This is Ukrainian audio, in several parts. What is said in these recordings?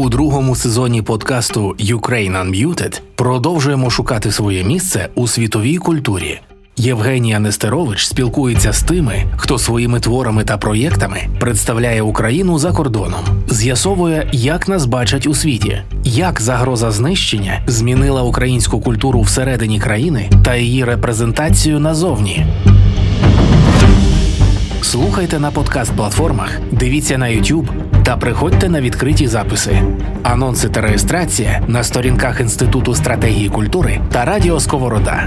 У другому сезоні подкасту Ukraine Unmuted продовжуємо шукати своє місце у світовій культурі. Євгенія Нестерович спілкується з тими, хто своїми творами та проєктами представляє Україну за кордоном, з'ясовує, як нас бачать у світі, як загроза знищення змінила українську культуру всередині країни та її репрезентацію назовні. Слухайте на подкаст-платформах, дивіться на YouTube та приходьте на відкриті записи. Анонси та реєстрація на сторінках Інституту стратегії культури та Радіо Сковорода.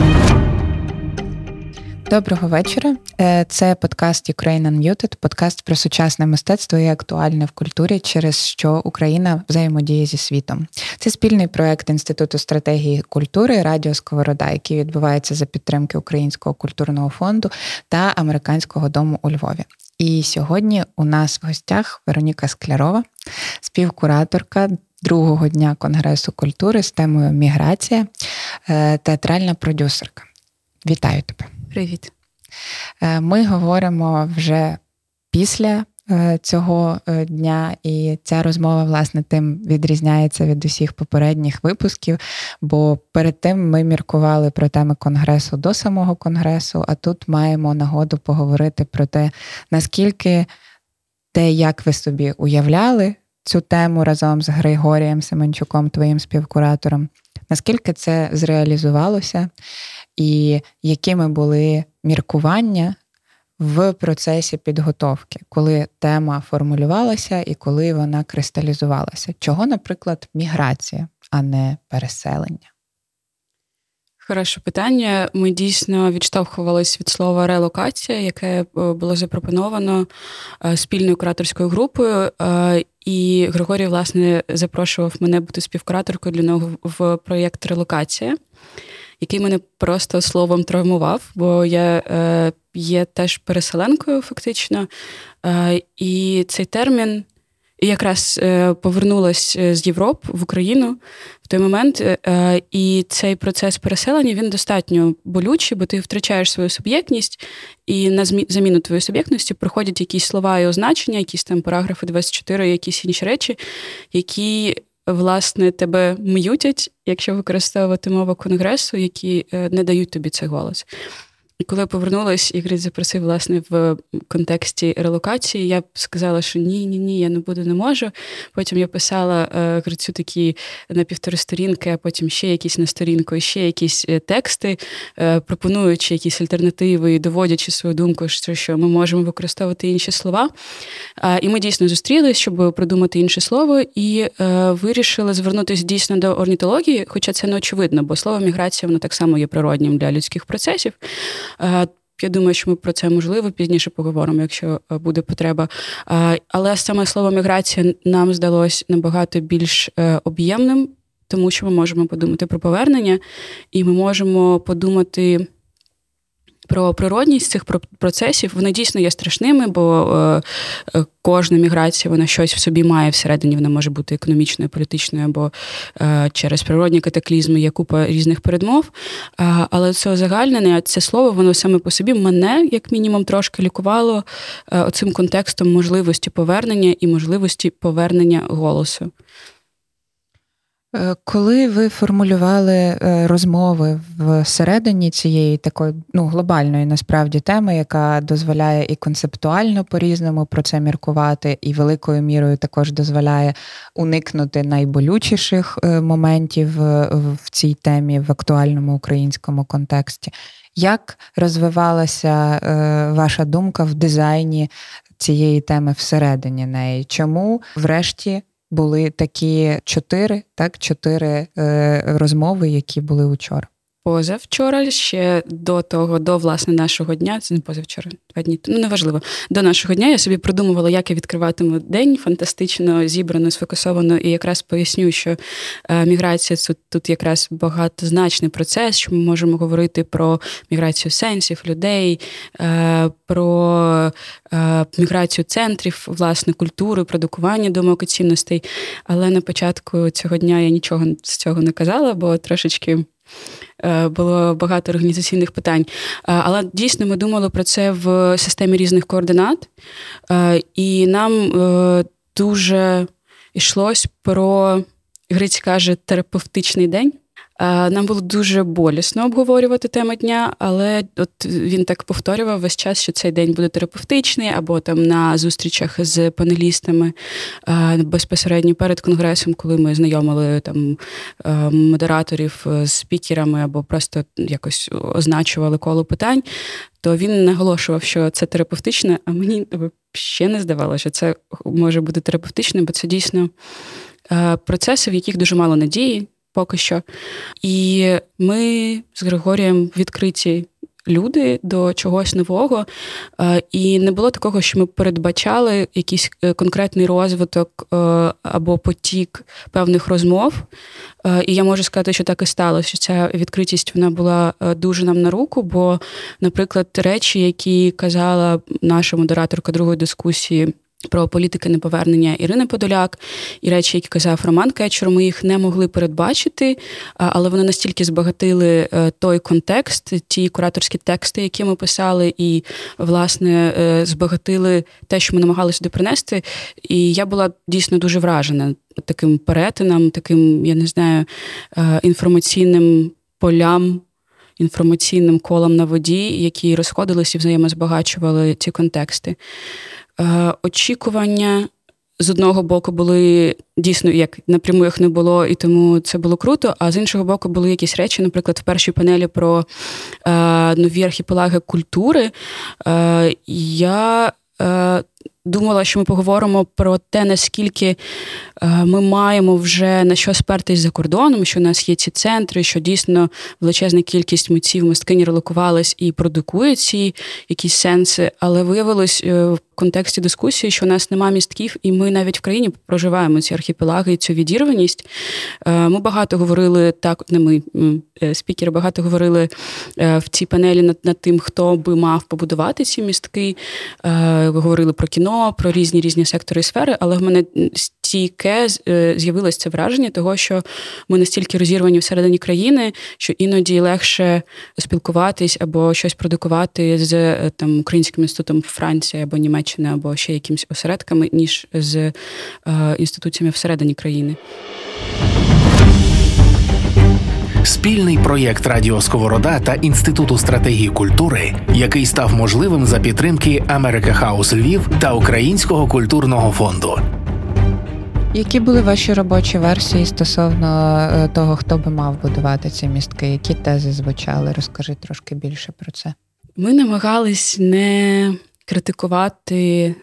Доброго вечора. Е, це подкаст Ukraine Unmuted, подкаст про сучасне мистецтво і актуальне в культурі, через що Україна взаємодіє зі світом. Це спільний проект Інституту стратегії культури Радіо Сковорода, який відбувається за підтримки Українського культурного фонду та американського дому у Львові. І сьогодні у нас в гостях Вероніка Склярова, співкураторка другого дня Конгресу культури з темою Міграція, е, театральна продюсерка. Вітаю тебе. Привіт. Е, ми говоримо вже після е, цього е, дня, і ця розмова, власне, тим відрізняється від усіх попередніх випусків. Бо перед тим ми міркували про теми конгресу до самого конгресу, а тут маємо нагоду поговорити про те, наскільки те, як ви собі уявляли цю тему разом з Григорієм Семенчуком, твоїм співкуратором, наскільки це зреалізувалося і якими були міркування в процесі підготовки, коли тема формулювалася і коли вона кристалізувалася. Чого, наприклад, міграція, а не переселення? Хороше питання. Ми дійсно відштовхувалися від слова релокація, яке е, було запропоновано е, спільною кураторською групою. Е, і Григорій, власне, запрошував мене бути співкураторкою для нього в проєкт Релокація який мене просто словом травмував, бо я е, є теж переселенкою, фактично. Е, І цей термін якраз е, повернулась е, з Європи в Україну в той момент. Е, І цей процес переселення він достатньо болючий, бо ти втрачаєш свою суб'єктність, і на заміну твоєї суб'єктності приходять якісь слова і означення, якісь там параграфи 24, якісь інші речі, які власне тебе м'ютять, якщо використовувати мову конгресу, які е, не дають тобі цей голос. Коли я повернулась, Ігор запросив власне в контексті релокації, я сказала, що ні, ні, ні, я не буду, не можу. Потім я писала е, Грицю такі на півтори сторінки, а потім ще якісь на сторінку, ще якісь е, тексти, е, пропонуючи якісь альтернативи і доводячи свою думку, що, що ми можемо використовувати інші слова. І ми дійсно зустрілись, щоб придумати інше слово, і вирішили звернутися дійсно до орнітології, хоча це не очевидно, бо слово міграція воно так само є природнім для людських процесів. Е, я думаю, що ми про це можливо пізніше поговоримо, якщо е, буде потреба. Е, але саме слово міграція нам здалось набагато більш об'ємним, тому що ми можемо подумати про повернення, і ми можемо подумати про природність цих процесів. Вони дійсно є страшними, бо е, е, кожна міграція вона щось в собі має всередині. Вона може бути економічною, політичною або е, через природні катаклізми є купа різних передмов. Але це озагальнене, це слово, воно саме по собі мене, як мінімум, трошки лікувало оцим контекстом можливості повернення і можливості повернення голосу. Е, коли ви формулювали е, розмови всередині цієї такої ну, глобальної насправді теми, яка дозволяє і концептуально по-різному про це міркувати, і великою мірою також дозволяє уникнути найболючіших е, моментів в цій темі в актуальному українському контексті, як розвивалася ваша думка в дизайні цієї теми всередині неї? Чому, врешті, були такі чотири, так, чотири е, розмови, які були учора позавчора, ще до того, до власне нашого дня, це не позавчора, два дні, ну неважливо. До нашого дня я собі придумувала, як я відкриватиму день фантастично зібрано, сфокусовано, і якраз поясню, що е, міграція це тут якраз багатозначний процес, що ми можемо говорити про міграцію сенсів, людей, е, про е, міграцію центрів, власне, культури, продукування думок цінностей. Але на початку цього дня я нічого з цього не казала, бо трошечки. Е, було багато організаційних питань. Е, але дійсно ми думали про це в системі різних координат, е, і нам дуже йшлось про Гриць каже терапевтичний день. Нам було дуже болісно обговорювати тему дня, але от він так повторював весь час, що цей день буде терапевтичний, або там на зустрічах з панелістами безпосередньо перед конгресом, коли ми знайомили там модераторів з спікерами, або просто якось означували коло питань. То він наголошував, що це терапевтичне, а мені ще не здавалося, що це може бути терапевтичним, бо це дійсно процеси, в яких дуже мало надії поки що. І ми з Григорієм відкриті. Люди до чогось нового, і не було такого, що ми передбачали якийсь е, конкретний розвиток е, або потік певних розмов. І я можу сказати, що так і сталося. що Ця відкритість вона була е, дуже нам на руку. Бо, наприклад, речі, які казала наша модераторка другої дискусії про політики неповернення Ірини Подоляк і речі, які казав Роман Кечур, ми їх не могли передбачити, але вони настільки збагатили е, той контекст, ті кураторські тексти, які ми писали, і власне е, збагатили те, що ми намагалися допринести. І я була дійсно дуже вражена таким перетином, таким, я не знаю, е, інформаційним полям. Інформаційним колом на воді, які розходилися і взаємозбагачували ці контексти. Е, очікування з одного боку були дійсно як напряму їх не було, і тому це було круто. А з іншого боку, були якісь речі, наприклад, в першій панелі про е, нові архіпелаги культури. Е, Я е, думала, що ми поговоримо про те, наскільки е, ми маємо вже на що спертись за кордоном, що у нас є ці центри, що дійсно величезна кількість митців мисткині релокувалась і продукує ці якісь сенси, але виявилось е, в контексті дискусії, що у нас нема містків, і ми навіть в країні проживаємо ці архіпелаги і цю відірваність. Е, ми багато говорили так, не ми спікери багато говорили в цій панелі над, над тим, хто би мав побудувати ці містки. Говорили про кіно про різні різні сектори і сфери, але в мене стійке е, з'явилось це враження того, що ми настільки розірвані всередині країни, що іноді легше спілкуватись або щось продукувати з е, там українським інститутом Франції або Німеччини, або ще якимись осередками, ніж з е, інституціями всередині країни. Спільний проєкт Радіо Сковорода та Інституту стратегії культури, який став можливим за підтримки Америка Хаус Львів та Українського культурного фонду. Які були ваші робочі версії стосовно е, того, хто би мав будувати ці містки? Які тези звучали? Розкажи трошки більше про це. Ми намагались не критикувати,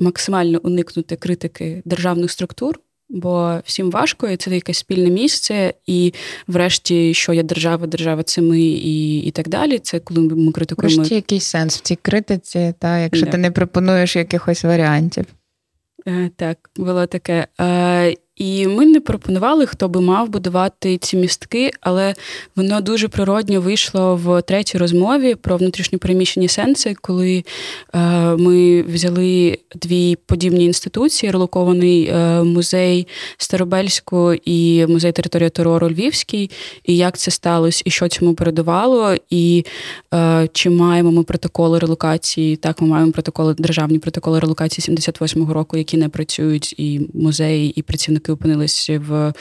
максимально уникнути критики державних структур бо всім важко, і це якесь спільне місце. І, врешті, що є держава, держава це ми і і так далі. Це коли ми критикуємо. Врешті якийсь сенс в цій критиці, та якщо yeah. ти не пропонуєш якихось варіантів. Е, так, було таке. І ми не пропонували, хто би мав будувати ці містки, але воно дуже природньо вийшло в третій розмові про внутрішньопереміщені сенси, коли е, ми взяли дві подібні інституції: релокований е, музей Старобельську і музей території терору Львівський, і як це сталося, і що цьому передувало, і е, чи маємо ми протоколи релокації? Так, ми маємо протоколи державні протоколи релокації 78-го року, які не працюють, і музеї, і працівники які опинились в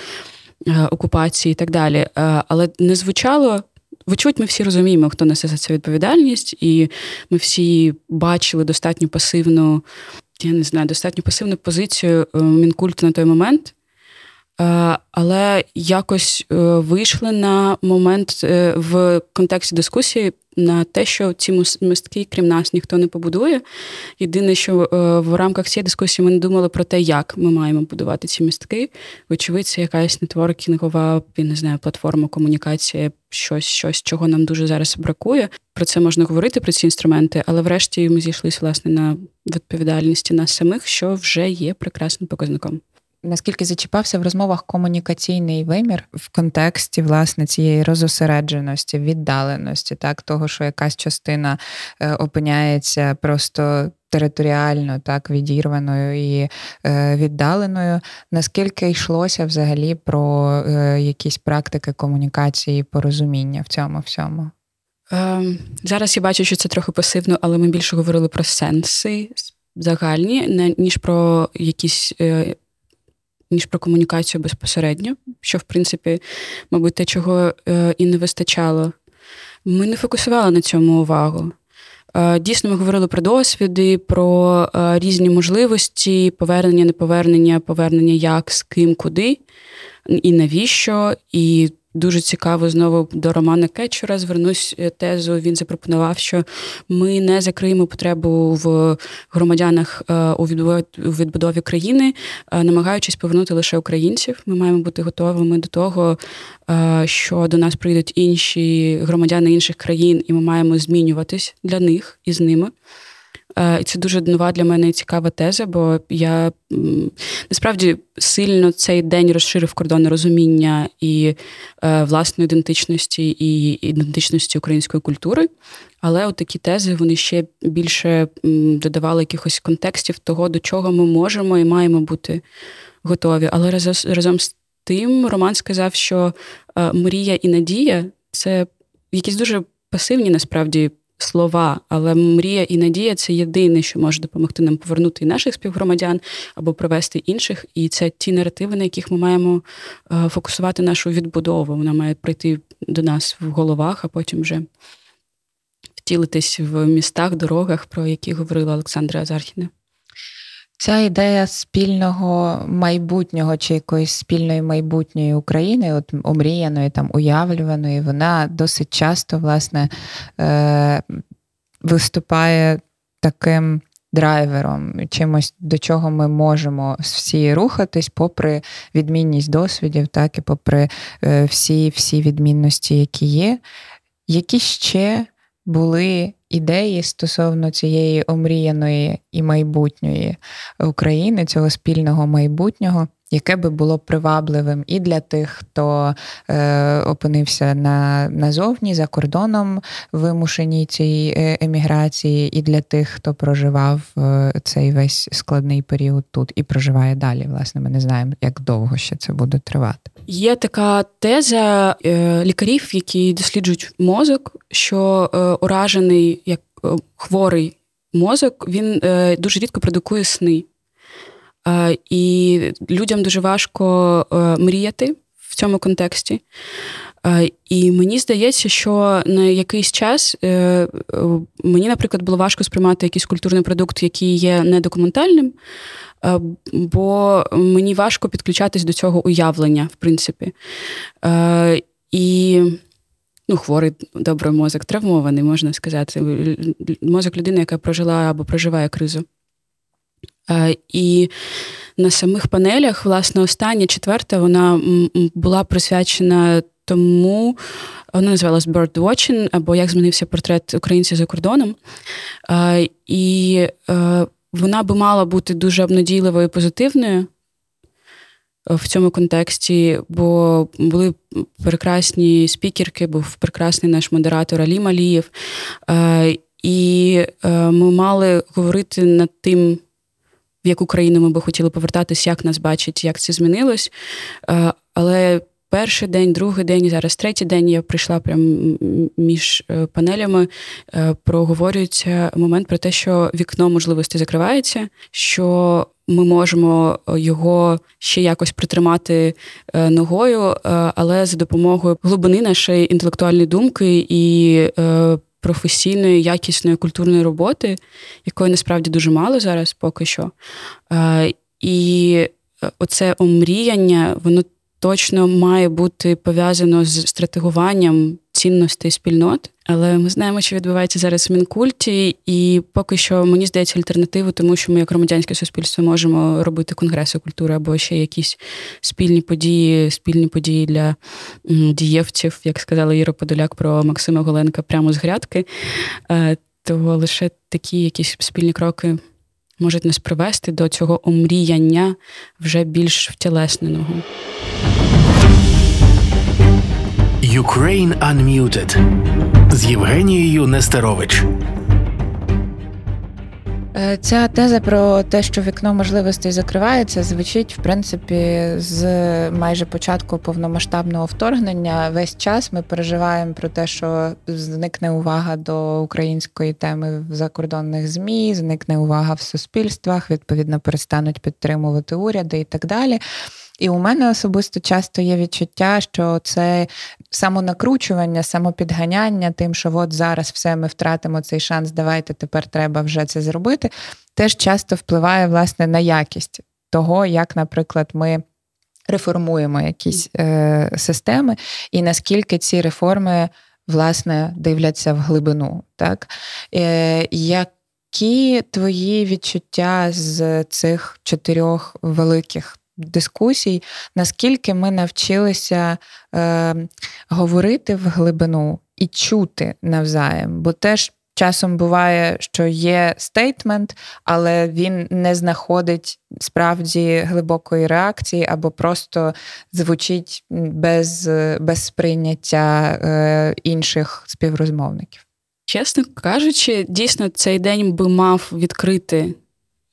е, окупації і так далі. Е, але не звучало. Вочевидь, ми всі розуміємо, хто несе за це відповідальність, і ми всі бачили достатньо пасивну, я не знаю, достатньо пасивну позицію е, мінкульту на той момент. Але якось вийшли на момент в контексті дискусії на те, що ці мостки, крім нас, ніхто не побудує. Єдине, що е, в рамках цієї дискусії ми не думали про те, як ми маємо будувати ці містки. Вочевидь, це якась нетворкінгова, я не знаю, платформа комунікація, щось, щось, чого нам дуже зараз бракує. Про це можна говорити, про ці інструменти, але врешті ми зійшлися власне на відповідальності нас самих, що вже є прекрасним показником наскільки зачіпався в розмовах комунікаційний вимір в контексті власне цієї розосередженості, віддаленості, так того, що якась частина е, опиняється просто. Територіально так відірваною і е, віддаленою. Наскільки йшлося взагалі про е, якісь практики комунікації, порозуміння в цьому всьому? Е, зараз я бачу, що це трохи пасивно, але ми більше говорили про сенси загальні, ніж про якісь е, ніж про комунікацію безпосередньо, що, в принципі, мабуть, те, чого е, і не вистачало. Ми не фокусували на цьому увагу. Е, дійсно, ми говорили про досвіди, про різні можливості, повернення, неповернення, повернення як, з ким, куди і навіщо. І Дуже цікаво знову до Романа Кетчура звернусь е, тезу. Він запропонував, що ми не закриємо потребу в громадянах е, у відбудові країни, е, намагаючись повернути лише українців. Ми маємо бути готовими до того, що до нас прийдуть інші громадяни інших країн, і ми маємо змінюватись для них і з ними. І це дуже нова для мене цікава теза, бо я насправді сильно цей день розширив кордони розуміння і е, власної ідентичності, і ідентичності української культури. Але от такі тези вони ще більше додавали якихось контекстів того, до чого ми можемо і маємо бути готові. Але разом з тим Роман сказав, що е, мрія і надія це якісь дуже пасивні насправді слова, але мрія і надія це єдине, що може допомогти нам повернути і наших співгромадян або привести інших. І це ті наративи, на яких ми маємо е, фокусувати нашу відбудову. Вона має прийти до нас в головах, а потім вже втілитись в містах, дорогах, про які говорила Олександра Азархіна. Ця ідея спільного майбутнього чи якоїсь спільної майбутньої України, от омріяної, там уявлюваної, вона досить часто власне е, виступає таким драйвером, чимось, до чого ми можемо всі рухатись, попри відмінність досвідів, так і попри е, всі, всі відмінності, які є. Які ще були ідеї стосовно цієї омріяної і майбутньої України, цього спільного майбутнього, яке би було привабливим і для тих, хто е, опинився на, назовні за кордоном вимушеній цій е, еміграції, і для тих, хто проживав е, цей весь складний період тут і проживає далі. Власне, ми не знаємо, як довго ще це буде тривати. Є така теза е, лікарів, які досліджують мозок, що е, уражений як е, хворий мозок, він дуже рідко продукує сни. І людям дуже важко мріяти в цьому контексті. І мені здається, що на якийсь час мені, наприклад, було важко сприймати якийсь культурний продукт, який є недокументальним. Е, бо мені важко підключатись до цього уявлення, в принципі. Е, і ну, хворий добрий мозок, травмований, можна сказати. Мозок людини, яка прожила або проживає кризу. Е, і на самих панелях, власне, остання четверта, вона була присвячена тому, вона називалась Birdwatching, або як змінився портрет українців за кордоном. І вона би мала бути дуже обнадійливою і позитивною е, в цьому контексті, бо були прекрасні спікерки, був прекрасний наш модератор Алі Малієв. Е, і е, ми мали говорити над тим, в яку країну ми би хотіли повертатись, як нас бачить, як це змінилось. Але перший день, другий день, зараз третій день я прийшла прямо між е, панелями, е, проговорюється момент про те, що вікно можливості закривається, що ми можемо його ще якось притримати е, ногою, але за допомогою глибини нашої інтелектуальної думки і професійної, якісної культурної роботи, якої насправді дуже мало зараз поки що. І оце омріяння, воно точно має бути пов'язано з стратегуванням цінностей спільнот. Але ми знаємо, що відбувається зараз в мінкульті, і поки що мені здається альтернативу, тому що ми, як громадянське суспільство, можемо робити конгреси культури або ще якісь спільні події, спільні події для дієвців, як сказала Іра Подоляк про Максима Голенка прямо з грядки. Е, то лише такі якісь спільні кроки можуть нас привести до цього омріяння вже більш втілесненого. Ukraine Unmuted з Євгенією Нестерович. Е, ця теза про те, що вікно можливостей закривається, звучить в принципі з майже початку повномасштабного вторгнення. Весь час ми переживаємо про те, що зникне увага до української теми в закордонних змі, зникне увага в суспільствах, відповідно перестануть підтримувати уряди і так далі. І у мене особисто часто є відчуття, що це самонакручування, самопідганяння, тим, що от зараз все ми втратимо цей шанс, давайте тепер треба вже це зробити, теж часто впливає власне на якість того, як, наприклад, ми. Реформуємо якісь е, системи, і наскільки ці реформи власне дивляться в глибину, так? Е, Які твої відчуття з цих чотирьох великих дискусій, наскільки ми навчилися е, говорити в глибину і чути навзаєм, бо теж. Часом буває, що є стейтмент, але він не знаходить справді глибокої реакції або просто звучить без без сприйняття е, інших співрозмовників. Чесно кажучи, дійсно цей день би мав відкрити,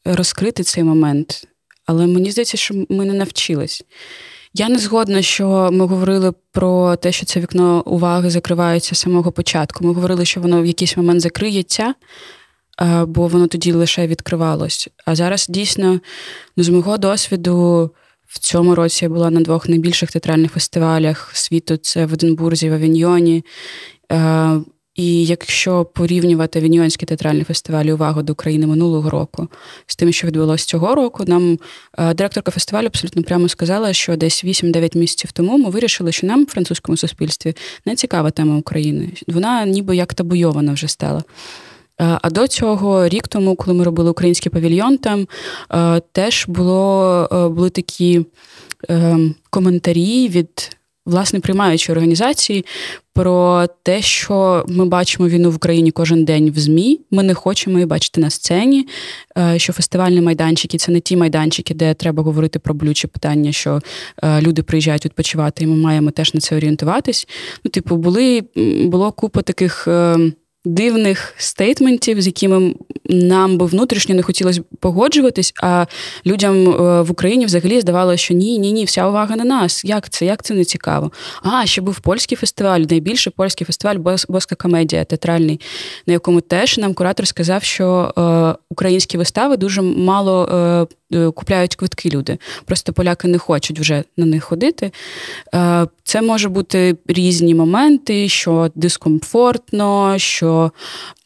розкрити цей момент але мені здається, що ми не навчились. Я не згодна, що ми говорили про те, що це вікно уваги закривається з самого початку. Ми говорили, що воно в якийсь момент закриється, бо воно тоді лише відкривалось. А зараз дійсно, ну, з мого досвіду, в цьому році я була на двох найбільших театральних фестивалях світу: це в Единбурзі, в Авіньйоні. І якщо порівнювати Віньйонський театральний фестиваль увагу до України минулого року з тим, що відбулося цього року, нам е, директорка фестивалю абсолютно прямо сказала, що десь 8-9 місяців тому ми вирішили, що нам французькому суспільстві не цікава тема України. Вона ніби як табуйована вже стала. Е, а до цього, рік тому, коли ми робили український павільйон, там е, теж було, були такі коментарі від власне приймаючі організації про те, що ми бачимо війну в Україні кожен день в ЗМІ. Ми не хочемо її бачити на сцені. Е, що фестивальні майданчики це не ті майданчики, де треба говорити про болючі питання, що е, люди приїжджають відпочивати, і ми маємо теж на це орієнтуватись. Ну, типу, були було купа таких. Дивних стейтментів, з якими нам би внутрішньо не хотілося погоджуватись, а людям е, в Україні взагалі здавалося, що ні, ні, ні, вся увага на нас. Як це? Як це не цікаво? А ще був польський фестиваль, найбільший польський фестиваль Боска комедія театральний, на якому теж нам куратор сказав, що е, українські вистави дуже мало. Е, купляють квитки люди. Просто поляки не хочуть вже на них ходити. Е, це може бути різні моменти, що дискомфортно, що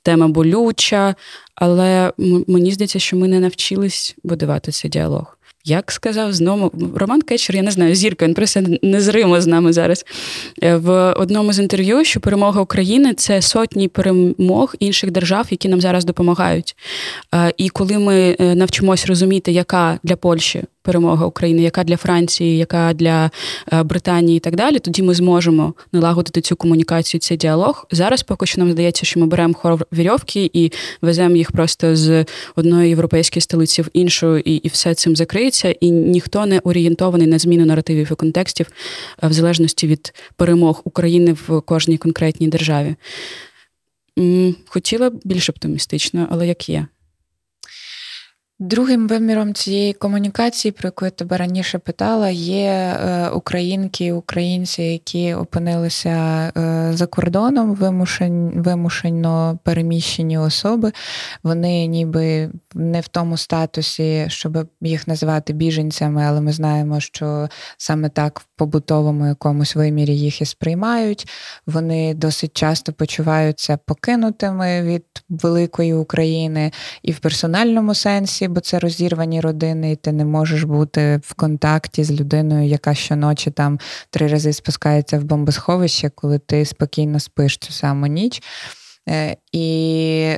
тема болюча, але мені здається, що ми не навчились будувати цей діалог. Як сказав знову Роман Кечер, я не знаю, зірка, він просто незримо з нами зараз. Е, в одному з інтерв'ю, що перемога України це сотні перемог інших держав, які нам зараз допомагають. І коли ми навчимось розуміти, яка для Польщі перемога України, яка для Франції, яка для е, Британії і так далі, тоді ми зможемо налагодити цю комунікацію, цей діалог. Зараз поки що нам здається, що ми беремо хор вірьовки і веземо їх просто з одної європейської столиці в іншу, і і все цим закриється. І ніхто не орієнтований на зміну наративів і контекстів е, в залежності від перемог України в кожній конкретній державі. Хотіла більш оптимістично, але як є. Другим виміром цієї комунікації, про яку я тебе раніше питала, є е, українки, українці, які опинилися е, за кордоном, вимушено переміщені особи. Вони ніби не в тому статусі, щоб їх називати біженцями, але ми знаємо, що саме так в побутовому якомусь вимірі їх і сприймають. Вони досить часто почуваються покинутими від великої України і в персональному сенсі бо це розірвані родини, і ти не можеш бути в контакті з людиною, яка щоночі там три рази спускається в бомбосховище, коли ти спокійно спиш цю саму ніч. Е, і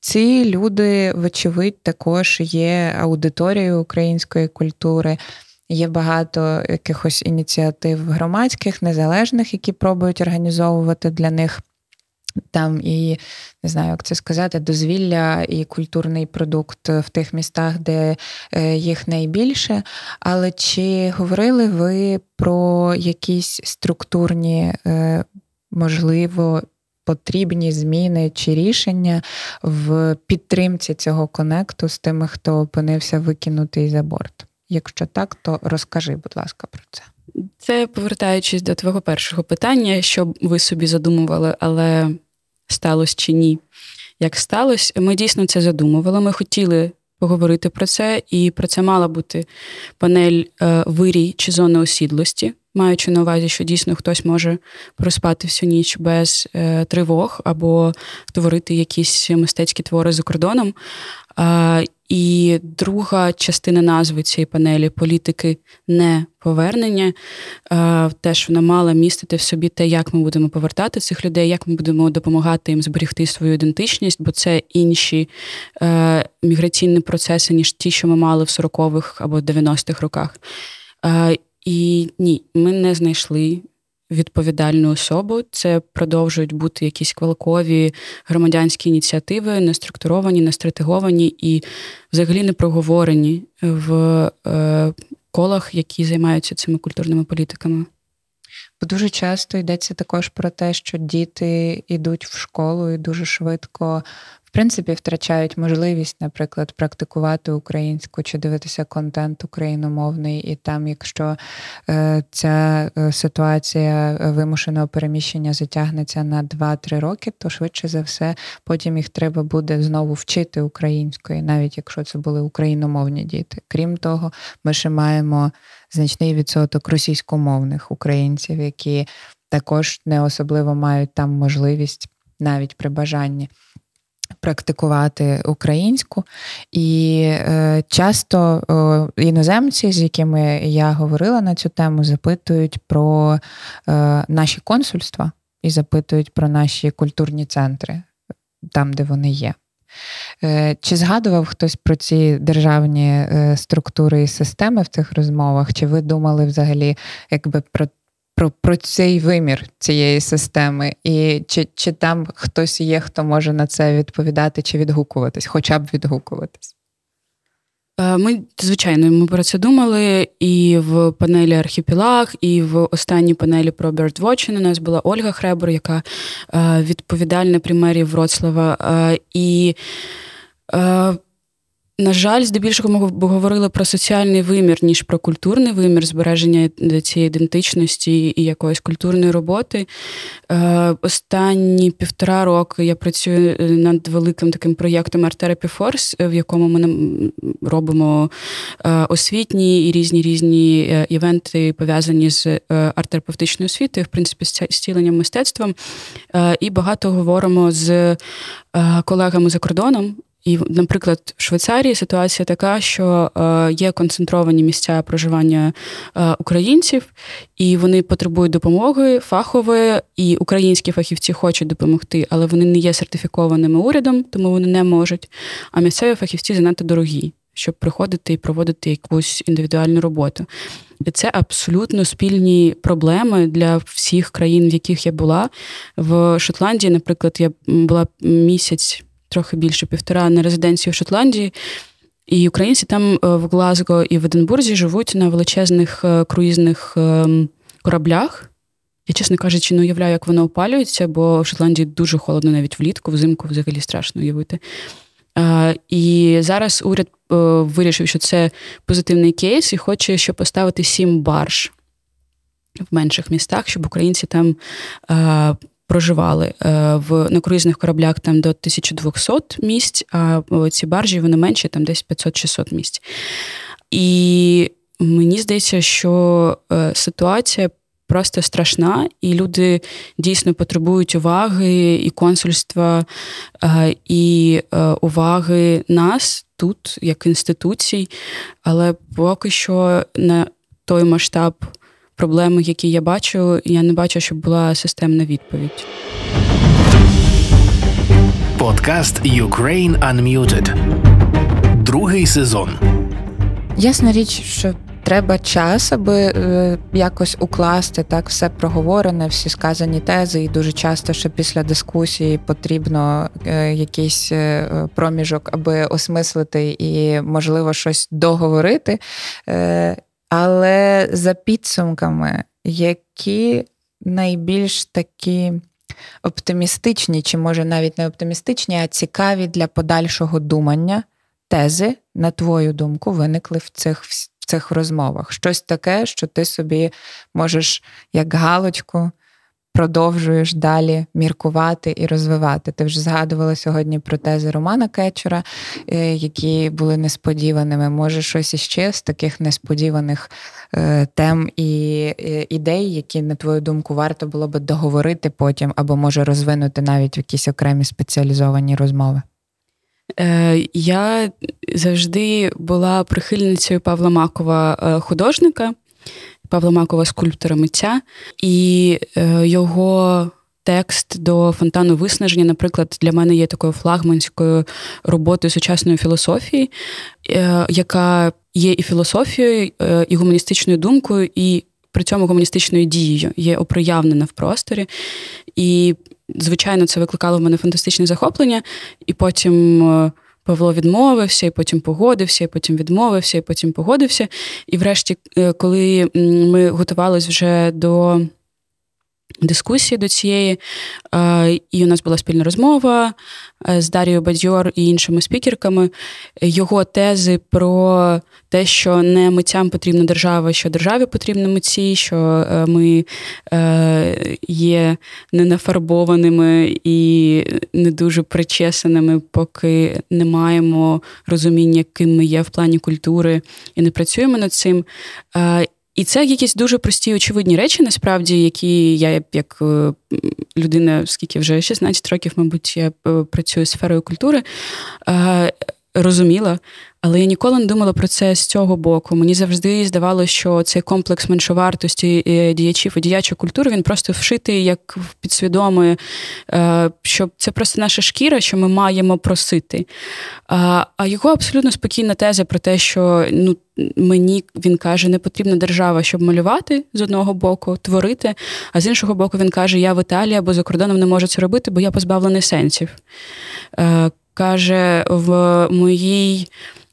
ці люди, вочевидь, також є аудиторією української культури. Є багато якихось ініціатив громадських, незалежних, які пробують організовувати для них там і не знаю, як це сказати, дозвілля і культурний продукт в тих містах, де е, їх найбільше. Але чи говорили ви про якісь структурні, е, можливо, потрібні зміни чи рішення в підтримці цього конекту з тими, хто опинився викинутий за борт? Якщо так, то розкажи, будь ласка, про це. Це повертаючись до твого першого питання, що ви собі задумували, але сталося чи ні? Як сталося, ми дійсно це задумували. Ми хотіли поговорити про це, і про це мала бути панель е, вирій чи зони осідлості, маючи на увазі, що дійсно хтось може проспати всю ніч без е, тривог або творити якісь мистецькі твори за кордоном. І друга частина назви цієї панелі політики не повернення. Теж вона мала містити в собі те, як ми будемо повертати цих людей, як ми будемо допомагати їм зберегти свою ідентичність, бо це інші е, міграційні процеси, ніж ті, що ми мали в 40-х або 90-х роках. І ні, ми не знайшли відповідальну особу. Це продовжують бути якісь квалкові громадянські ініціативи, не структуровані, не стратеговані і взагалі не проговорені в е, колах, які займаються цими культурними політиками. Бо дуже часто йдеться також про те, що діти йдуть в школу і дуже швидко принципі втрачають можливість, наприклад, практикувати українську чи дивитися контент україномовний, і там, якщо е, ця е, ситуація вимушеного переміщення затягнеться на 2-3 роки, то швидше за все потім їх треба буде знову вчити української, навіть якщо це були україномовні діти. Крім того, ми ще маємо значний відсоток російськомовних українців, які також не особливо мають там можливість навіть при бажанні практикувати українську, і е, часто е, іноземці, з якими я говорила на цю тему, запитують про е, наші консульства і запитують про наші культурні центри, там, де вони є. Е, чи згадував хтось про ці державні е, структури і системи в цих розмовах? Чи ви думали взагалі якби про про про цей вимір цієї системи, і чи чи там хтось є, хто може на це відповідати чи відгукуватись, хоча б відгукуватись? Е, ми, звичайно, ми про це думали і в панелі Архіпелаг, і в останній панелі про Birdwatching у нас була Ольга Хребер, яка е, відповідальна при мерії Вроцлава. Е, і на жаль, здебільшого ми говорили про соціальний вимір, ніж про культурний вимір збереження цієї ідентичності і якоїсь культурної роботи. Е, останні півтора роки я працюю е, над великим таким проєктом Art Therapy Force, е, в якому ми робимо освітні і різні різні івенти, пов'язані з арт-терапевтичною освітою, в принципі, з зціленням мистецтвом. І багато говоримо з колегами за кордоном. І, наприклад, в Швейцарії ситуація така, що е, є концентровані місця проживання е, українців, і вони потребують допомоги фахової, і українські фахівці хочуть допомогти, але вони не є сертифікованими урядом, тому вони не можуть. А місцеві фахівці занадто дорогі, щоб приходити і проводити якусь індивідуальну роботу. І це абсолютно спільні проблеми для всіх країн, в яких я була. В Шотландії, наприклад, я була місяць трохи більше півтора на резиденції в Шотландії. І українці там е, в Глазго і в Единбурзі живуть на величезних е, круїзних ем, кораблях. Я, чесно кажучи, не уявляю, як воно опалюється, бо в Шотландії дуже холодно навіть влітку, взимку взагалі страшно уявити. Е, і зараз уряд вирішив, що це позитивний кейс, і хоче, щоб поставити сім барж в менших містах, щоб українці там проживали е, в на круїзних кораблях там до 1200 місць, а ці баржі вони менші, там десь 500-600 місць. І мені здається, що е, ситуація. Просто страшна, і люди дійсно потребують уваги і консульства, е, і уваги нас тут, як інституцій. Але поки що на той масштаб проблеми, які я бачу, я не бачу, щоб була системна відповідь. Подкаст Ukraine Unmuted. Другий сезон. Ясна річ, що треба час, аби е, якось укласти так все проговорене, всі сказані тези, і дуже часто, що після дискусії потрібно е, якийсь е, проміжок, аби осмислити і, можливо, щось договорити. Е, але за підсумками, які найбільш такі оптимістичні, чи може навіть не оптимістичні, а цікаві для подальшого думання тези, на твою думку, виникли в цих в цих розмовах? Щось таке, що ти собі можеш як галочку продовжуєш далі міркувати і розвивати. Ти вже згадувала сьогодні про тези Романа Кетчера, е, які були несподіваними. Може, щось іще з таких несподіваних е, тем і е, ідей, які, на твою думку, варто було би договорити потім, або може розвинути навіть в якісь окремі спеціалізовані розмови. Я завжди була прихильницею Павла Макова художника. Павла Макова скульптора митця, і е, його текст до фонтану виснаження, наприклад, для мене є такою флагманською роботою сучасної філософії, е, яка є і філософією, е, і гуманістичною думкою, і при цьому гуманістичною дією є оприявнена в просторі. І, звичайно, це викликало в мене фантастичне захоплення, і потім. Павло відмовився, і потім погодився, і потім відмовився, і потім погодився. І врешті, е, коли ми готувалися вже до дискусії до цієї, е, і у нас була спільна розмова е, з Дарією Бадьор і іншими спікерками. Його тези про те, що не митцям потрібна держава, що державі потрібні митці, що е, ми є ненафарбованими і не дуже причесаними, поки не маємо розуміння, ким ми є в плані культури, і не працюємо над цим. І це якісь дуже прості, очевидні речі, насправді, які я, як е, людина, скільки вже 16 років, мабуть, я працюю працюю сферою культури, е, розуміла. Але я ніколи не думала про це з цього боку. Мені завжди здавалося, що цей комплекс меншовартості е, діячів і діячої культури він просто вшитий як підсвідомий, е, що це просто наша шкіра, що ми маємо просити. А його абсолютно спокійна теза про те, що ну. Мені він каже, не потрібна держава, щоб малювати з одного боку, творити. А з іншого боку, він каже: Я в Італії або за кордоном не можу це робити, бо я позбавлений сенсів. Каже, в моїй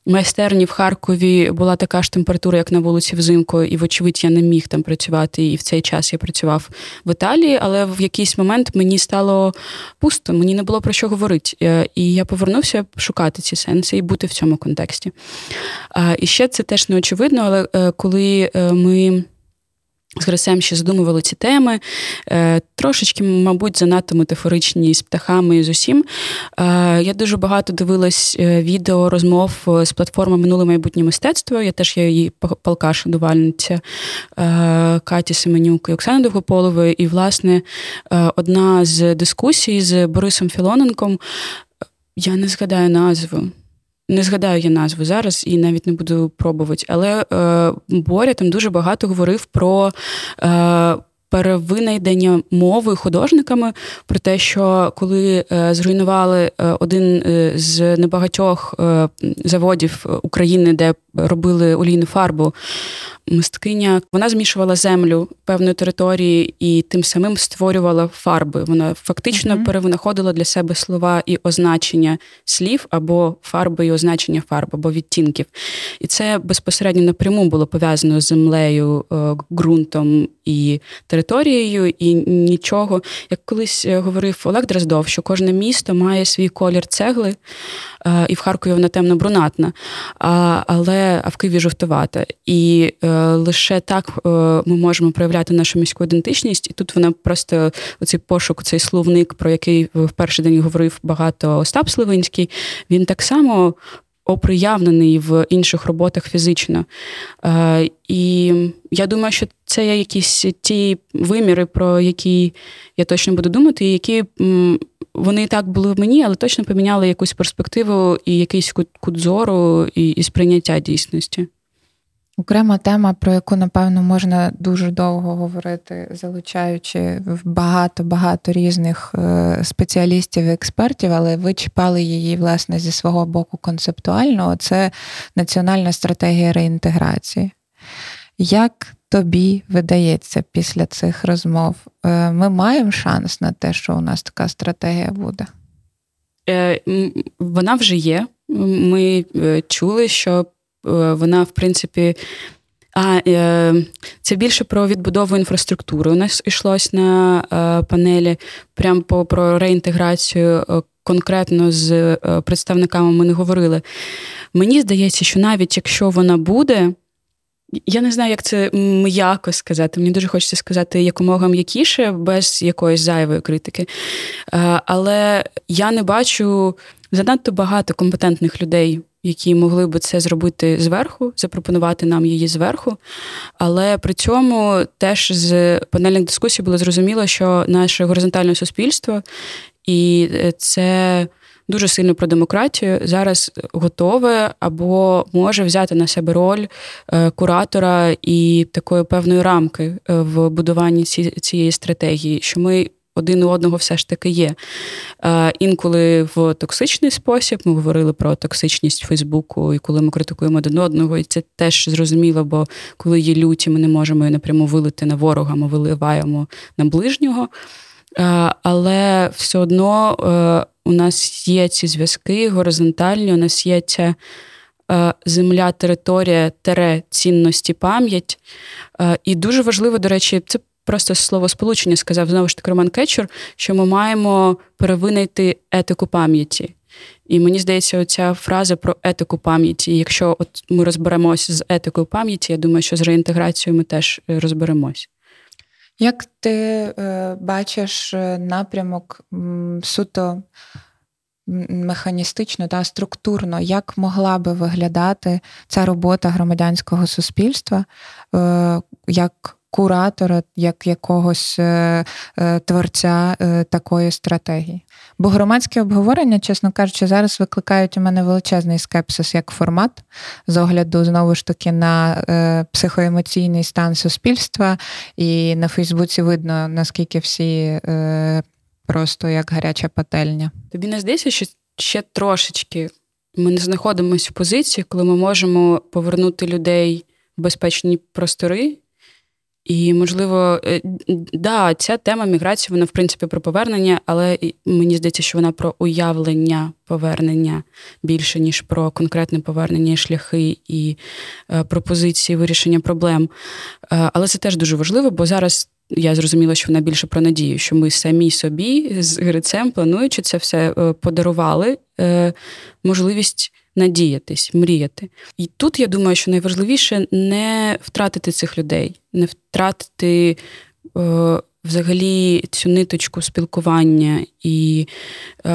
майстерні в Харкові була така ж температура, як на вулиці взимку, і, вочевидь, я не міг там працювати. І в цей час я працював в Італії, але в якийсь момент мені стало пусто, мені не було про що говорити. Е, і я повернувся шукати ці сенси і бути в цьому контексті. І ще це теж не очевидно, але е, коли е, ми. З Грисем ще задумували ці теми, е, трошечки, мабуть, занадто метафоричні з птахами і з усім. Е, я дуже багато дивилась е, відео розмов з платформи Минуле майбутнє мистецтво. Я теж є її палка шанувальниця Каті Семенюк і Оксани Довгополової. І, власне, одна з дискусій з Борисом Філоненком, я не згадаю назву. Не згадаю я назву зараз і навіть не буду пробувати. Але е, Боря там дуже багато говорив про. Е, Перевинайдення мови художниками про те, що коли е, зруйнували е, один е, з небагатьох е, заводів України, де робили олійну фарбу, мисткиня вона змішувала землю певної території і тим самим створювала фарби. Вона фактично uh-huh. перевинаходила для себе слова і означення слів або фарби і означення фарб, або відтінків. І це безпосередньо напряму було пов'язано з землею, е, ґрунтом і територією, і нічого. Як колись е, говорив Олег Дроздов, що кожне місто має свій колір цегли, е, і в Харкові вона темно-брунатна, але а в Києві жовтувата. І лише так е, ми можемо проявляти нашу міську ідентичність, і тут вона просто оцей пошук, цей словник, про який в перший день говорив багато Остап Сливинський, він так само. Оприявнений в інших роботах фізично. Е, І я думаю, що це є якісь ті виміри, про які я точно буду думати, які вони і так були в мені, але точно поміняли якусь перспективу і якийсь кут, кут зору і, і сприйняття дійсності. Окрема тема, про яку, напевно, можна дуже довго говорити, залучаючи багато-багато різних е, спеціалістів і експертів, але ви чіпали її, власне, зі свого боку концептуально, це національна стратегія реінтеграції. Як тобі видається після цих розмов? Е, ми маємо шанс на те, що у нас така стратегія буде? Е, вона вже є. Ми чули, що вона, в принципі, А це більше про відбудову інфраструктури. У нас йшлось на панелі прямо про реінтеграцію. Конкретно з представниками ми не говорили. Мені здається, що навіть якщо вона буде, я не знаю, як це м'яко сказати. Мені дуже хочеться сказати якомога м'якіше, без якоїсь зайвої критики. Е, але я не бачу занадто багато компетентних людей, які могли би це зробити зверху, запропонувати нам її зверху. Але при цьому теж з панельних дискусій було зрозуміло, що наше горизонтальне суспільство і е, це дуже сильно про демократію, зараз готове або може взяти на себе роль е, куратора і такої певної рамки е, в будуванні цієї стратегії, що ми. Один у одного все ж таки є. Е, інколи в токсичний спосіб ми говорили про токсичність Фейсбуку, і коли ми критикуємо один одного, і це теж зрозуміло, бо коли є люті, ми не можемо її напряму вилити на ворога, ми виливаємо на ближнього. Але все одно у нас є ці зв'язки горизонтальні, у нас є ця е, земля, територія, тере цінності, пам'ять. Е, і дуже важливо, до речі, це просто слово сполучення сказав знову ж таки Роман Кетчур, що ми маємо перевинайти етику пам'яті. І мені здається, оця фраза про етику пам'яті. Якщо от ми розберемося з етикою пам'яті, я думаю, що з реінтеграцією ми теж е, розберемось. Як ти е, бачиш е, напрямок м, суто механістично та структурно, як могла би виглядати ця робота громадянського суспільства е, як куратора, як якогось е, е, творця е, такої стратегії? Бо громадські обговорення, чесно кажучи, зараз викликають у мене величезний скепсис як формат з огляду знову ж таки на психоемоційний стан суспільства, і на Фейсбуці видно наскільки всі просто як гаряча пательня. Тобі не здається, що ще трошечки ми не знаходимося в позиції, коли ми можемо повернути людей в безпечні простори. І, можливо, е, да, ця тема міграції, вона в принципі про повернення, але мені здається, що вона про уявлення повернення більше, ніж про конкретне повернення, шляхи і е, пропозиції вирішення проблем. Е, але це теж дуже важливо, бо зараз я зрозуміла, що вона більше про надію, що ми самі собі з Грицем, плануючи це все, е, подарували е, можливість надіятись, мріяти. І тут я думаю, що найважливіше не втратити цих людей, не втратити. Е, взагалі цю ниточку спілкування і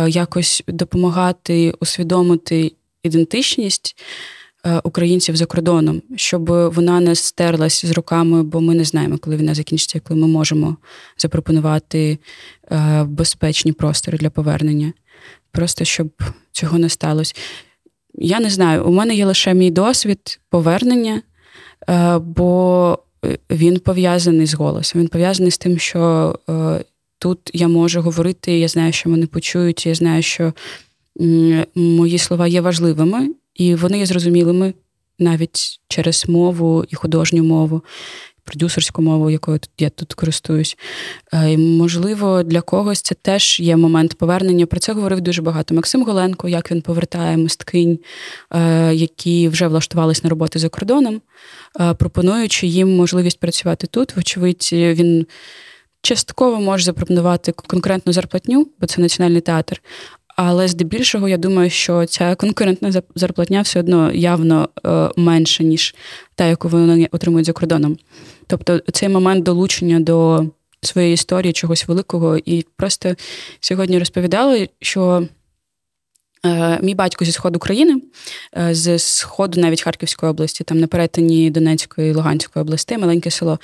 якось допомагати усвідомити ідентичність українців за кордоном, щоб вона не стерлась з руками, бо ми не знаємо, коли війна закінчиться, коли ми можемо запропонувати е, безпечні простори для повернення. Просто щоб цього не сталося. Я не знаю, у мене є лише мій досвід повернення, е, бо він пов'язаний з голосом. Він пов'язаний з тим, що тут я можу говорити, я знаю, що мене почують, я знаю, що мої слова є важливими, і вони є зрозумілими навіть через мову і художню мову, продюсерську мову, якою я тут користуюсь. Е, і, Можливо, для когось це теж є момент повернення. Про це говорив дуже багато. Максим Голенко, як він повертає мисткинь, е, які вже влаштувались на роботи за кордоном, е, пропонуючи їм можливість працювати тут. Вочевидь, він. Частково може запропонувати конкретну зарплатню, бо це національний театр, але здебільшого, я думаю, що ця конкурентна зарплатня все одно явно е, менша, ніж та, яку вони отримують за кордоном. Тобто цей момент долучення до своєї історії, чогось великого, і просто сьогодні розповідали, що. Е, мій батько зі сходу країни, е, з сходу навіть Харківської області, там на перетині Донецької і Луганської областей, маленьке село.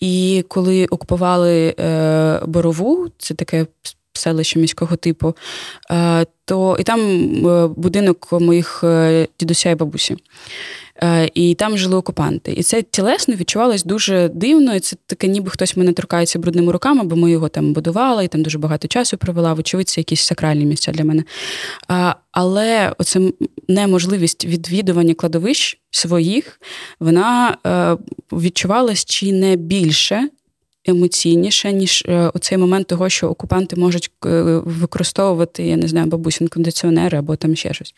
І коли окупували Борову, це таке селище міського типу, е, то і там е, будинок моїх е, дідуся і бабусі. І там жили окупанти. І це тілесно відчувалось дуже дивно. І це таке, ніби хтось мене торкається брудними руками, бо ми його там будували, і там дуже багато часу провела. Вочевидь, це якісь сакральні місця для мене. Але оце неможливість відвідування кладовищ своїх, вона відчувалась чи не більше, емоційніше, ніж е, оцей момент того, що окупанти можуть е, використовувати, я не знаю, бабусін кондиціонери або там ще щось.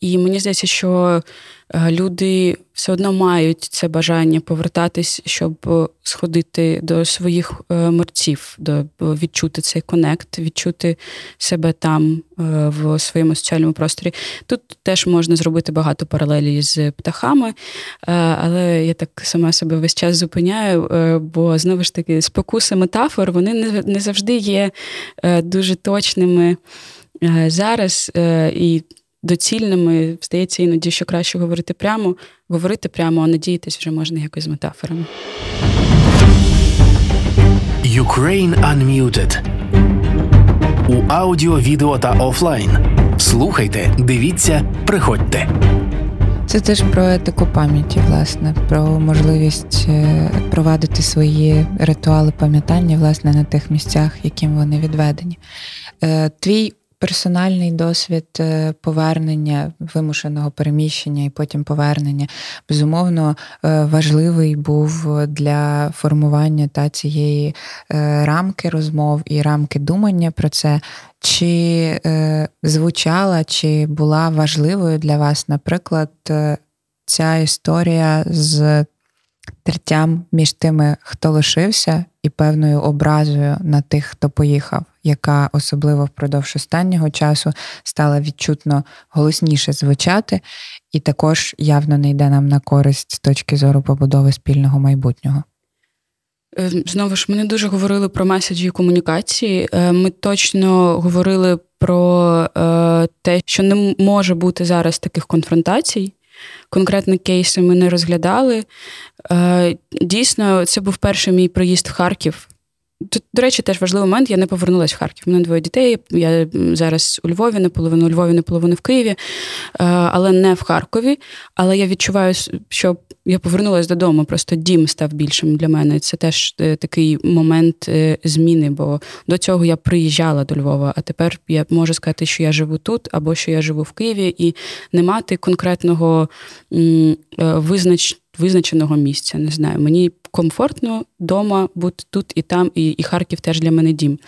І мені здається, що люди все одно мають це бажання повертатись, щоб сходити до своїх мерців, до відчути цей конект, відчути себе там в своєму соціальному просторі. Тут теж можна зробити багато паралелі з птахами, але я так сама себе весь час зупиняю, бо знову ж таки спокуси метафор вони не завжди є дуже точними зараз і доцільними. Здається, іноді що краще говорити прямо, говорити прямо, а надіятись вже можна якось з метафорами. Ukraine Unmuted у аудіо, відео та офлайн. Слухайте, дивіться, приходьте. Це теж про етику пам'яті, власне, про можливість е, провадити свої ритуали пам'ятання власне на тих місцях, яким вони відведені. Е, твій персональний досвід е, повернення, вимушеного переміщення і потім повернення, безумовно, е, важливий був для формування та цієї е, рамки розмов і рамки думання про це. Чи звучала, чи була важливою для вас, наприклад, ця історія з тертям між тими, хто лишився, і певною образою на тих, хто поїхав, яка особливо впродовж останнього часу стала відчутно голосніше звучати, і також явно не йде нам на користь з точки зору побудови спільного майбутнього. Е, знову ж ми не дуже говорили про меседжі комунікації. Е, ми точно говорили про е, те, що не може бути зараз таких конфронтацій. Конкретні кейси ми не розглядали. Дійсно, це був перший мій проїзд в Харків. Тут, до речі, теж важливий момент. Я не повернулася в Харків. У мене двоє дітей. Я зараз у Львові, наполовину у Львові, наполовину в Києві, е, але не в Харкові. Але я відчуваю, що я повернулася додому. Просто дім став більшим для мене. Це теж е, такий момент е, зміни, бо до цього я приїжджала до Львова, а тепер я можу сказати, що я живу тут або що я живу в Києві, і не мати конкретного визнач визначеного місця. Не знаю, мені комфортно вдома бути тут і там, і, і Харків теж для мене дім.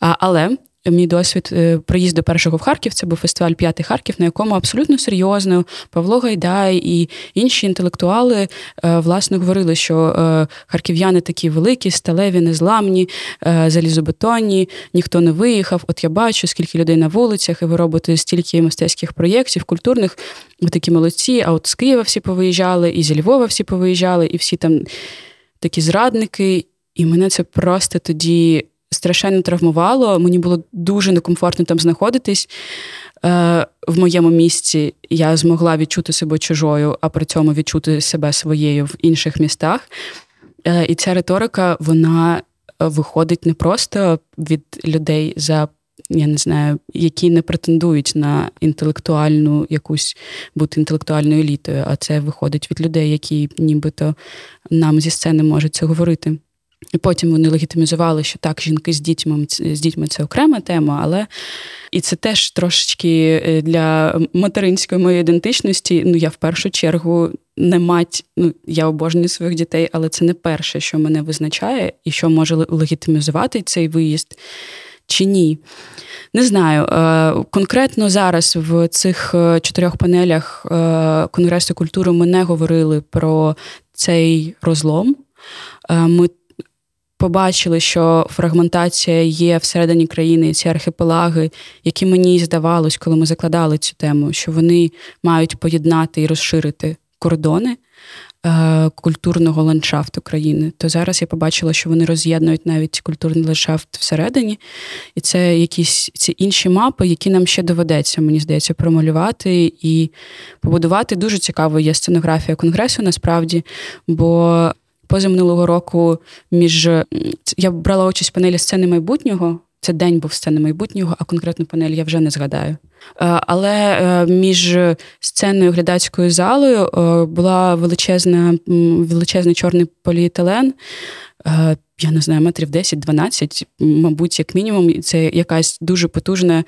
А, Але мій досвід е, приїзду першого в Харків. Це був фестиваль П'ятий Харків, на якому абсолютно серйозно Павло Гайдай і інші інтелектуали е, власне говорили, що е, харків'яни такі великі, сталеві, незламні, залізобетонні, ніхто не виїхав. От я бачу, скільки людей на вулицях, і ви робите стільки мистецьких проєктів, культурних. Ви такі молодці. А от з Києва всі повиїжджали, і зі Львова всі повиїжджали, і всі там такі зрадники. І мене це просто тоді страшенно травмувало. Мені було дуже некомфортно там знаходитись. Е, в моєму місці я змогла відчути себе чужою, а при цьому відчути себе своєю в інших містах. Е, і ця риторика, вона виходить не просто від людей за. Я не знаю, які не претендують на інтелектуальну якусь бути інтелектуальною елітою, а це виходить від людей, які нібито нам зі сцени можуть це говорити. І потім вони легітимізували, що так, жінки з дітьми з дітьми це окрема тема, але і це теж трошечки е, для материнської моєї ідентичності. Ну, я в першу чергу не мать, ну я обожнюю своїх дітей, але це не перше, що мене визначає, і що може легітимізувати цей виїзд чи ні. Не знаю. Е, конкретно зараз в цих е, чотирьох панелях Конгресу культури ми не говорили про цей розлом. Ми побачили, що фрагментація є всередині країни, ці архіпелаги, які мені здавалось, коли ми закладали цю тему, що вони мають поєднати і розширити кордони. Е, культурного ландшафту країни, то зараз я побачила, що вони роз'єднують навіть культурний ландшафт всередині, і це якісь ці інші мапи, які нам ще доведеться, мені здається, промалювати і побудувати. Дуже цікаво є сценографія конгресу насправді, бо позаминулого року між я брала участь в панелі сцени майбутнього. Це день був сцени майбутнього, а конкретну панель я вже не згадаю. Е, але е, між сценою глядацькою залою е, була величезна, величезний чорний поліетилен. Я не знаю, метрів 10-12, мабуть, як мінімум, це якась дуже потужна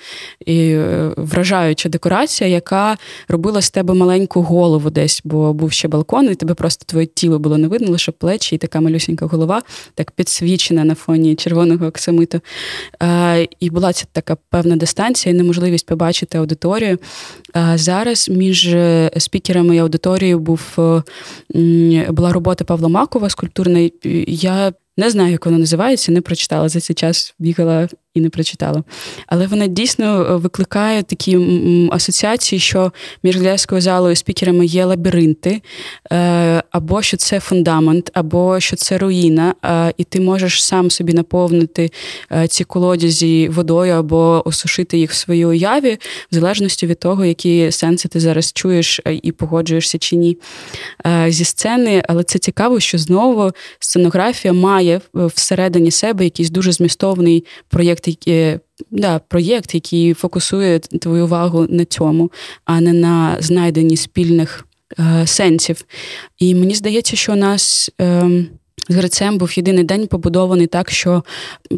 і е, вражаюча декорація, яка робила з тебе маленьку голову десь, бо був ще балкон, і тебе просто твоє тіло було не видно, лише плечі, і така малюсінька голова, так підсвічена на фоні червоного оксамиту. І була ця така певна дистанція і неможливість побачити аудиторію. Зараз між е, спікерами і аудиторією був була робота Павла Макова скульптурна. Я не знаю, як вона називається, не прочитала за цей час, бігала і не прочитала. Але вона дійсно е, викликає такі асоціації, що між глядацькою залою і спікерами є лабіринти, е, або що це фундамент, або що це руїна, і ти можеш сам собі наповнити е, ці колодязі водою або осушити їх в своїй уяві, в залежності від того, які сенси ти зараз чуєш і погоджуєшся чи ні. Зі сцени, але це цікаво, що знову сценографія має всередині себе якийсь дуже змістовний проєкт який, да, проєкт, який фокусує твою увагу на цьому, а не на знайденні спільних е, сенсів. І мені здається, що у нас. Е, Грицем був єдиний день побудований так, що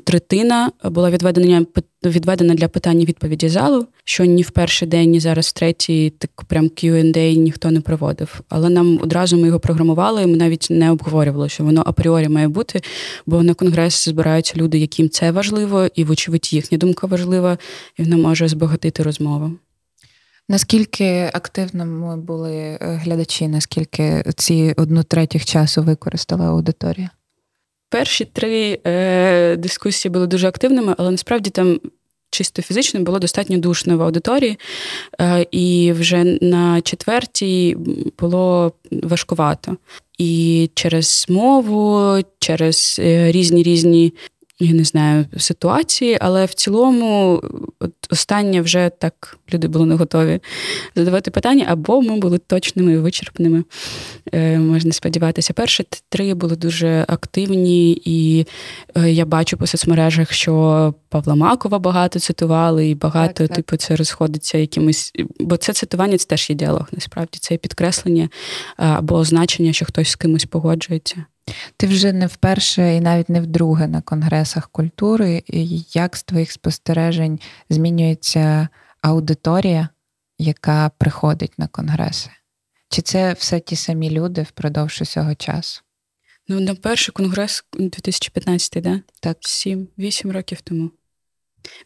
третина була відведена відведена для питань і відповіді залу, що ні в перший день, ні зараз в третій, так прям Q&A ніхто не проводив. Але нам одразу ми його програмували, і ми навіть не обговорювали, що воно апріорі має бути, бо на конгрес збираються люди, яким це важливо, і, вочевидь, їхня думка важлива, і вона може збагатити розмову. Наскільки активними були е, глядачі, наскільки ці одну третіх часу використала аудиторія? Перші три е, дискусії були дуже активними, але насправді там чисто фізично було достатньо душно в аудиторії, е, і вже на четвертій було важкувато. І через мову, через е, різні різні я не знаю, ситуації, але в цілому, от останнє вже так люди були не готові задавати питання, або ми були точними і вичерпними. Е, Можна сподіватися. Перші три були дуже активні, і е, я бачу по соцмережах, що Павла Макова багато цитували, і багато, так, так. типу, це розходиться якимось. Бо це цитування це теж є діалог, насправді це підкреслення або означення, що хтось з кимось погоджується. Ти вже не вперше і навіть не вдруге на конгресах культури. Як з твоїх спостережень змінюється аудиторія, яка приходить на конгреси? Чи це все ті самі люди впродовж усього часу? Ну, на перший конгрес 2015, да? Так. Сім, вісім років тому.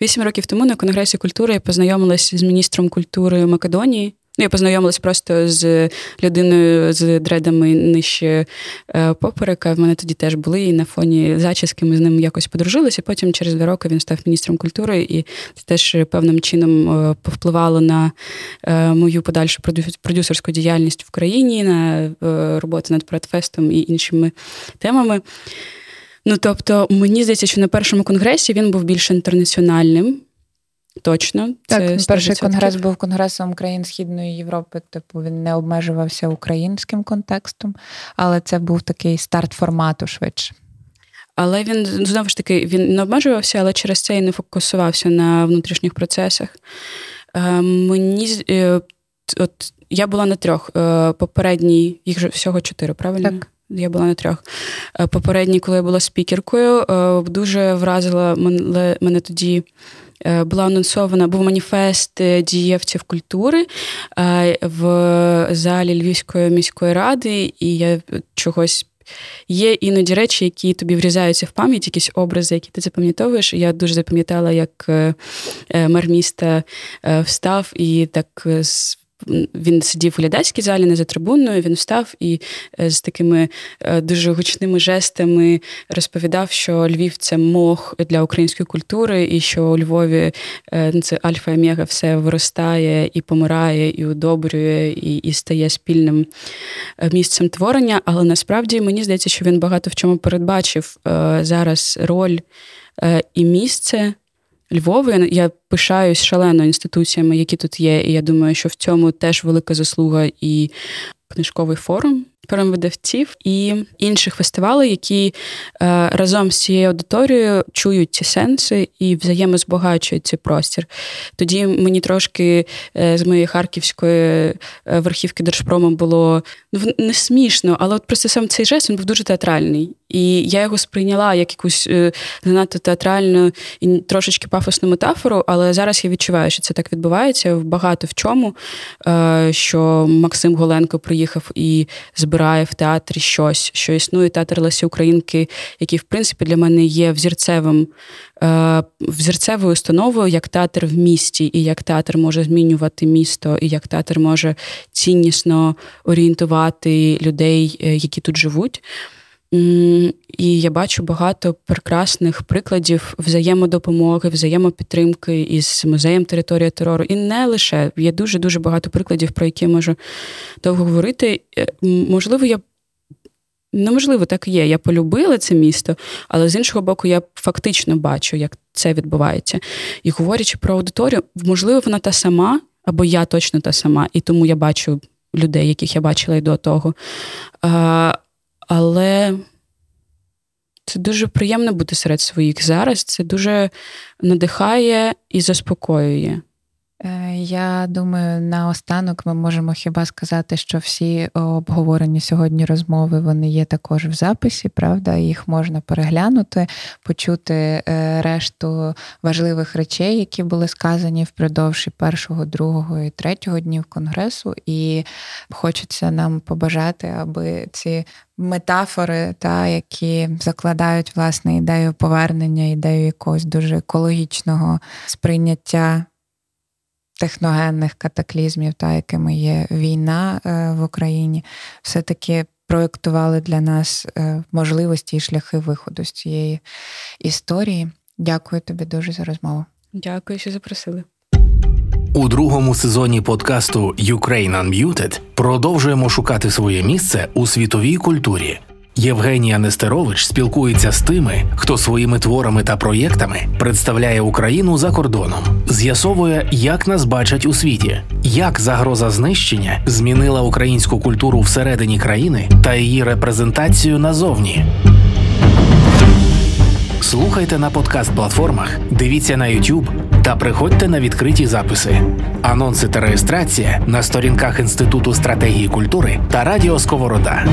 Вісім років тому на Конгресі культури я познайомилася з міністром культури Македонії Ну, я познайомилась просто з людиною з дредами нижче е, поперека. В мене тоді теж були, і на фоні зачіски ми з ним якось подружилися. Потім через два роки він став міністром культури, і це теж певним чином е, повпливало на е, мою подальшу продюсерську діяльність в країні, на роботу над Пратфестом і іншими темами. Ну тобто, мені здається, що на першому конгресі він був більш інтернаціональним. Точно, так це перший конгрес був конгресом країн Східної Європи. Типу він не обмежувався українським контекстом, але це був такий старт формату швидше. Але він знову ж таки він не обмежувався, але через це і не фокусувався на внутрішніх процесах. Е, мені е, от я була на трьох. Е, попередній, їх же всього чотири, правильно? Так. Я була на трьох. Попередній, коли я була спікеркою, дуже вразила мене, мене тоді Е, була анонсована, був маніфест е, дієвців культури е, в залі Львівської міської ради, і я чогось. Є іноді речі, які тобі врізаються в пам'ять, якісь образи, які ти запам'ятовуєш. Я дуже запам'ятала, як мер міста встав і так він сидів у глядацькій залі, не за трибуною. Він встав і е, з такими е, дуже гучними жестами розповідав, що Львів це мох для української культури, і що у Львові е, це альфа і омега все виростає і помирає, і удобрює, і, і стає спільним місцем творення. Але насправді мені здається, що він багато в чому передбачив зараз роль і місце. Львову. Я пишаюсь шалено інституціями, які тут є. І я думаю, що в цьому теж велика заслуга і книжковий форум. Видавців і інших фестивалей, які е, разом з цією аудиторією чують ці сенси і взаємозбагачують цей простір. Тоді мені трошки е, з моєї харківської е, верхівки Держпрому було ну, не смішно, але от просто сам цей жест він був дуже театральний. І я його сприйняла як якусь е, занадто театральну і трошечки пафосну метафору, але зараз я відчуваю, що це так відбувається багато в чому. Е, що Максим Голенко приїхав і збирає в театрі щось, що існує театр Лесі Українки, який, в принципі, для мене є взірцевим. Е, взірцевою установою як театр в місті, і як театр може змінювати місто, і як театр може ціннісно орієнтувати людей, які тут живуть. І я бачу багато прекрасних прикладів взаємодопомоги, взаємопідтримки із музеєм територія терору. І не лише є дуже дуже багато прикладів, про які я можу довго говорити. Е, можливо, я. Неможливо, так і є. Я полюбила це місто, але з іншого боку, я фактично бачу, як це відбувається. І говорячи про аудиторію, можливо, вона та сама, або я точно та сама, і тому я бачу людей, яких я бачила й до того. Але це дуже приємно бути серед своїх зараз. Це дуже надихає і заспокоює. Е, я думаю, наостанок ми можемо хіба сказати, що всі обговорені сьогодні розмови вони є також в записі, правда, їх можна переглянути, почути е, решту важливих речей, які були сказані впродовж першого, другого і третього днів конгресу. І хочеться нам побажати, аби ці метафори, та, які закладають власне ідею повернення, ідею якогось дуже екологічного сприйняття техногенних катаклізмів, та якими є війна е, в Україні, все-таки проєктували для нас е, можливості і шляхи виходу з цієї історії. Дякую тобі дуже за розмову. Дякую, що запросили. У другому сезоні подкасту Ukraine Unmuted продовжуємо шукати своє місце у світовій культурі. Євгенія Нестерович спілкується з тими, хто своїми творами та проєктами представляє Україну за кордоном, з'ясовує, як нас бачать у світі, як загроза знищення змінила українську культуру всередині країни та її репрезентацію назовні. Слухайте на подкаст-платформах, дивіться на YouTube та приходьте на відкриті записи, анонси та реєстрація на сторінках Інституту стратегії культури та Радіо Сковорода.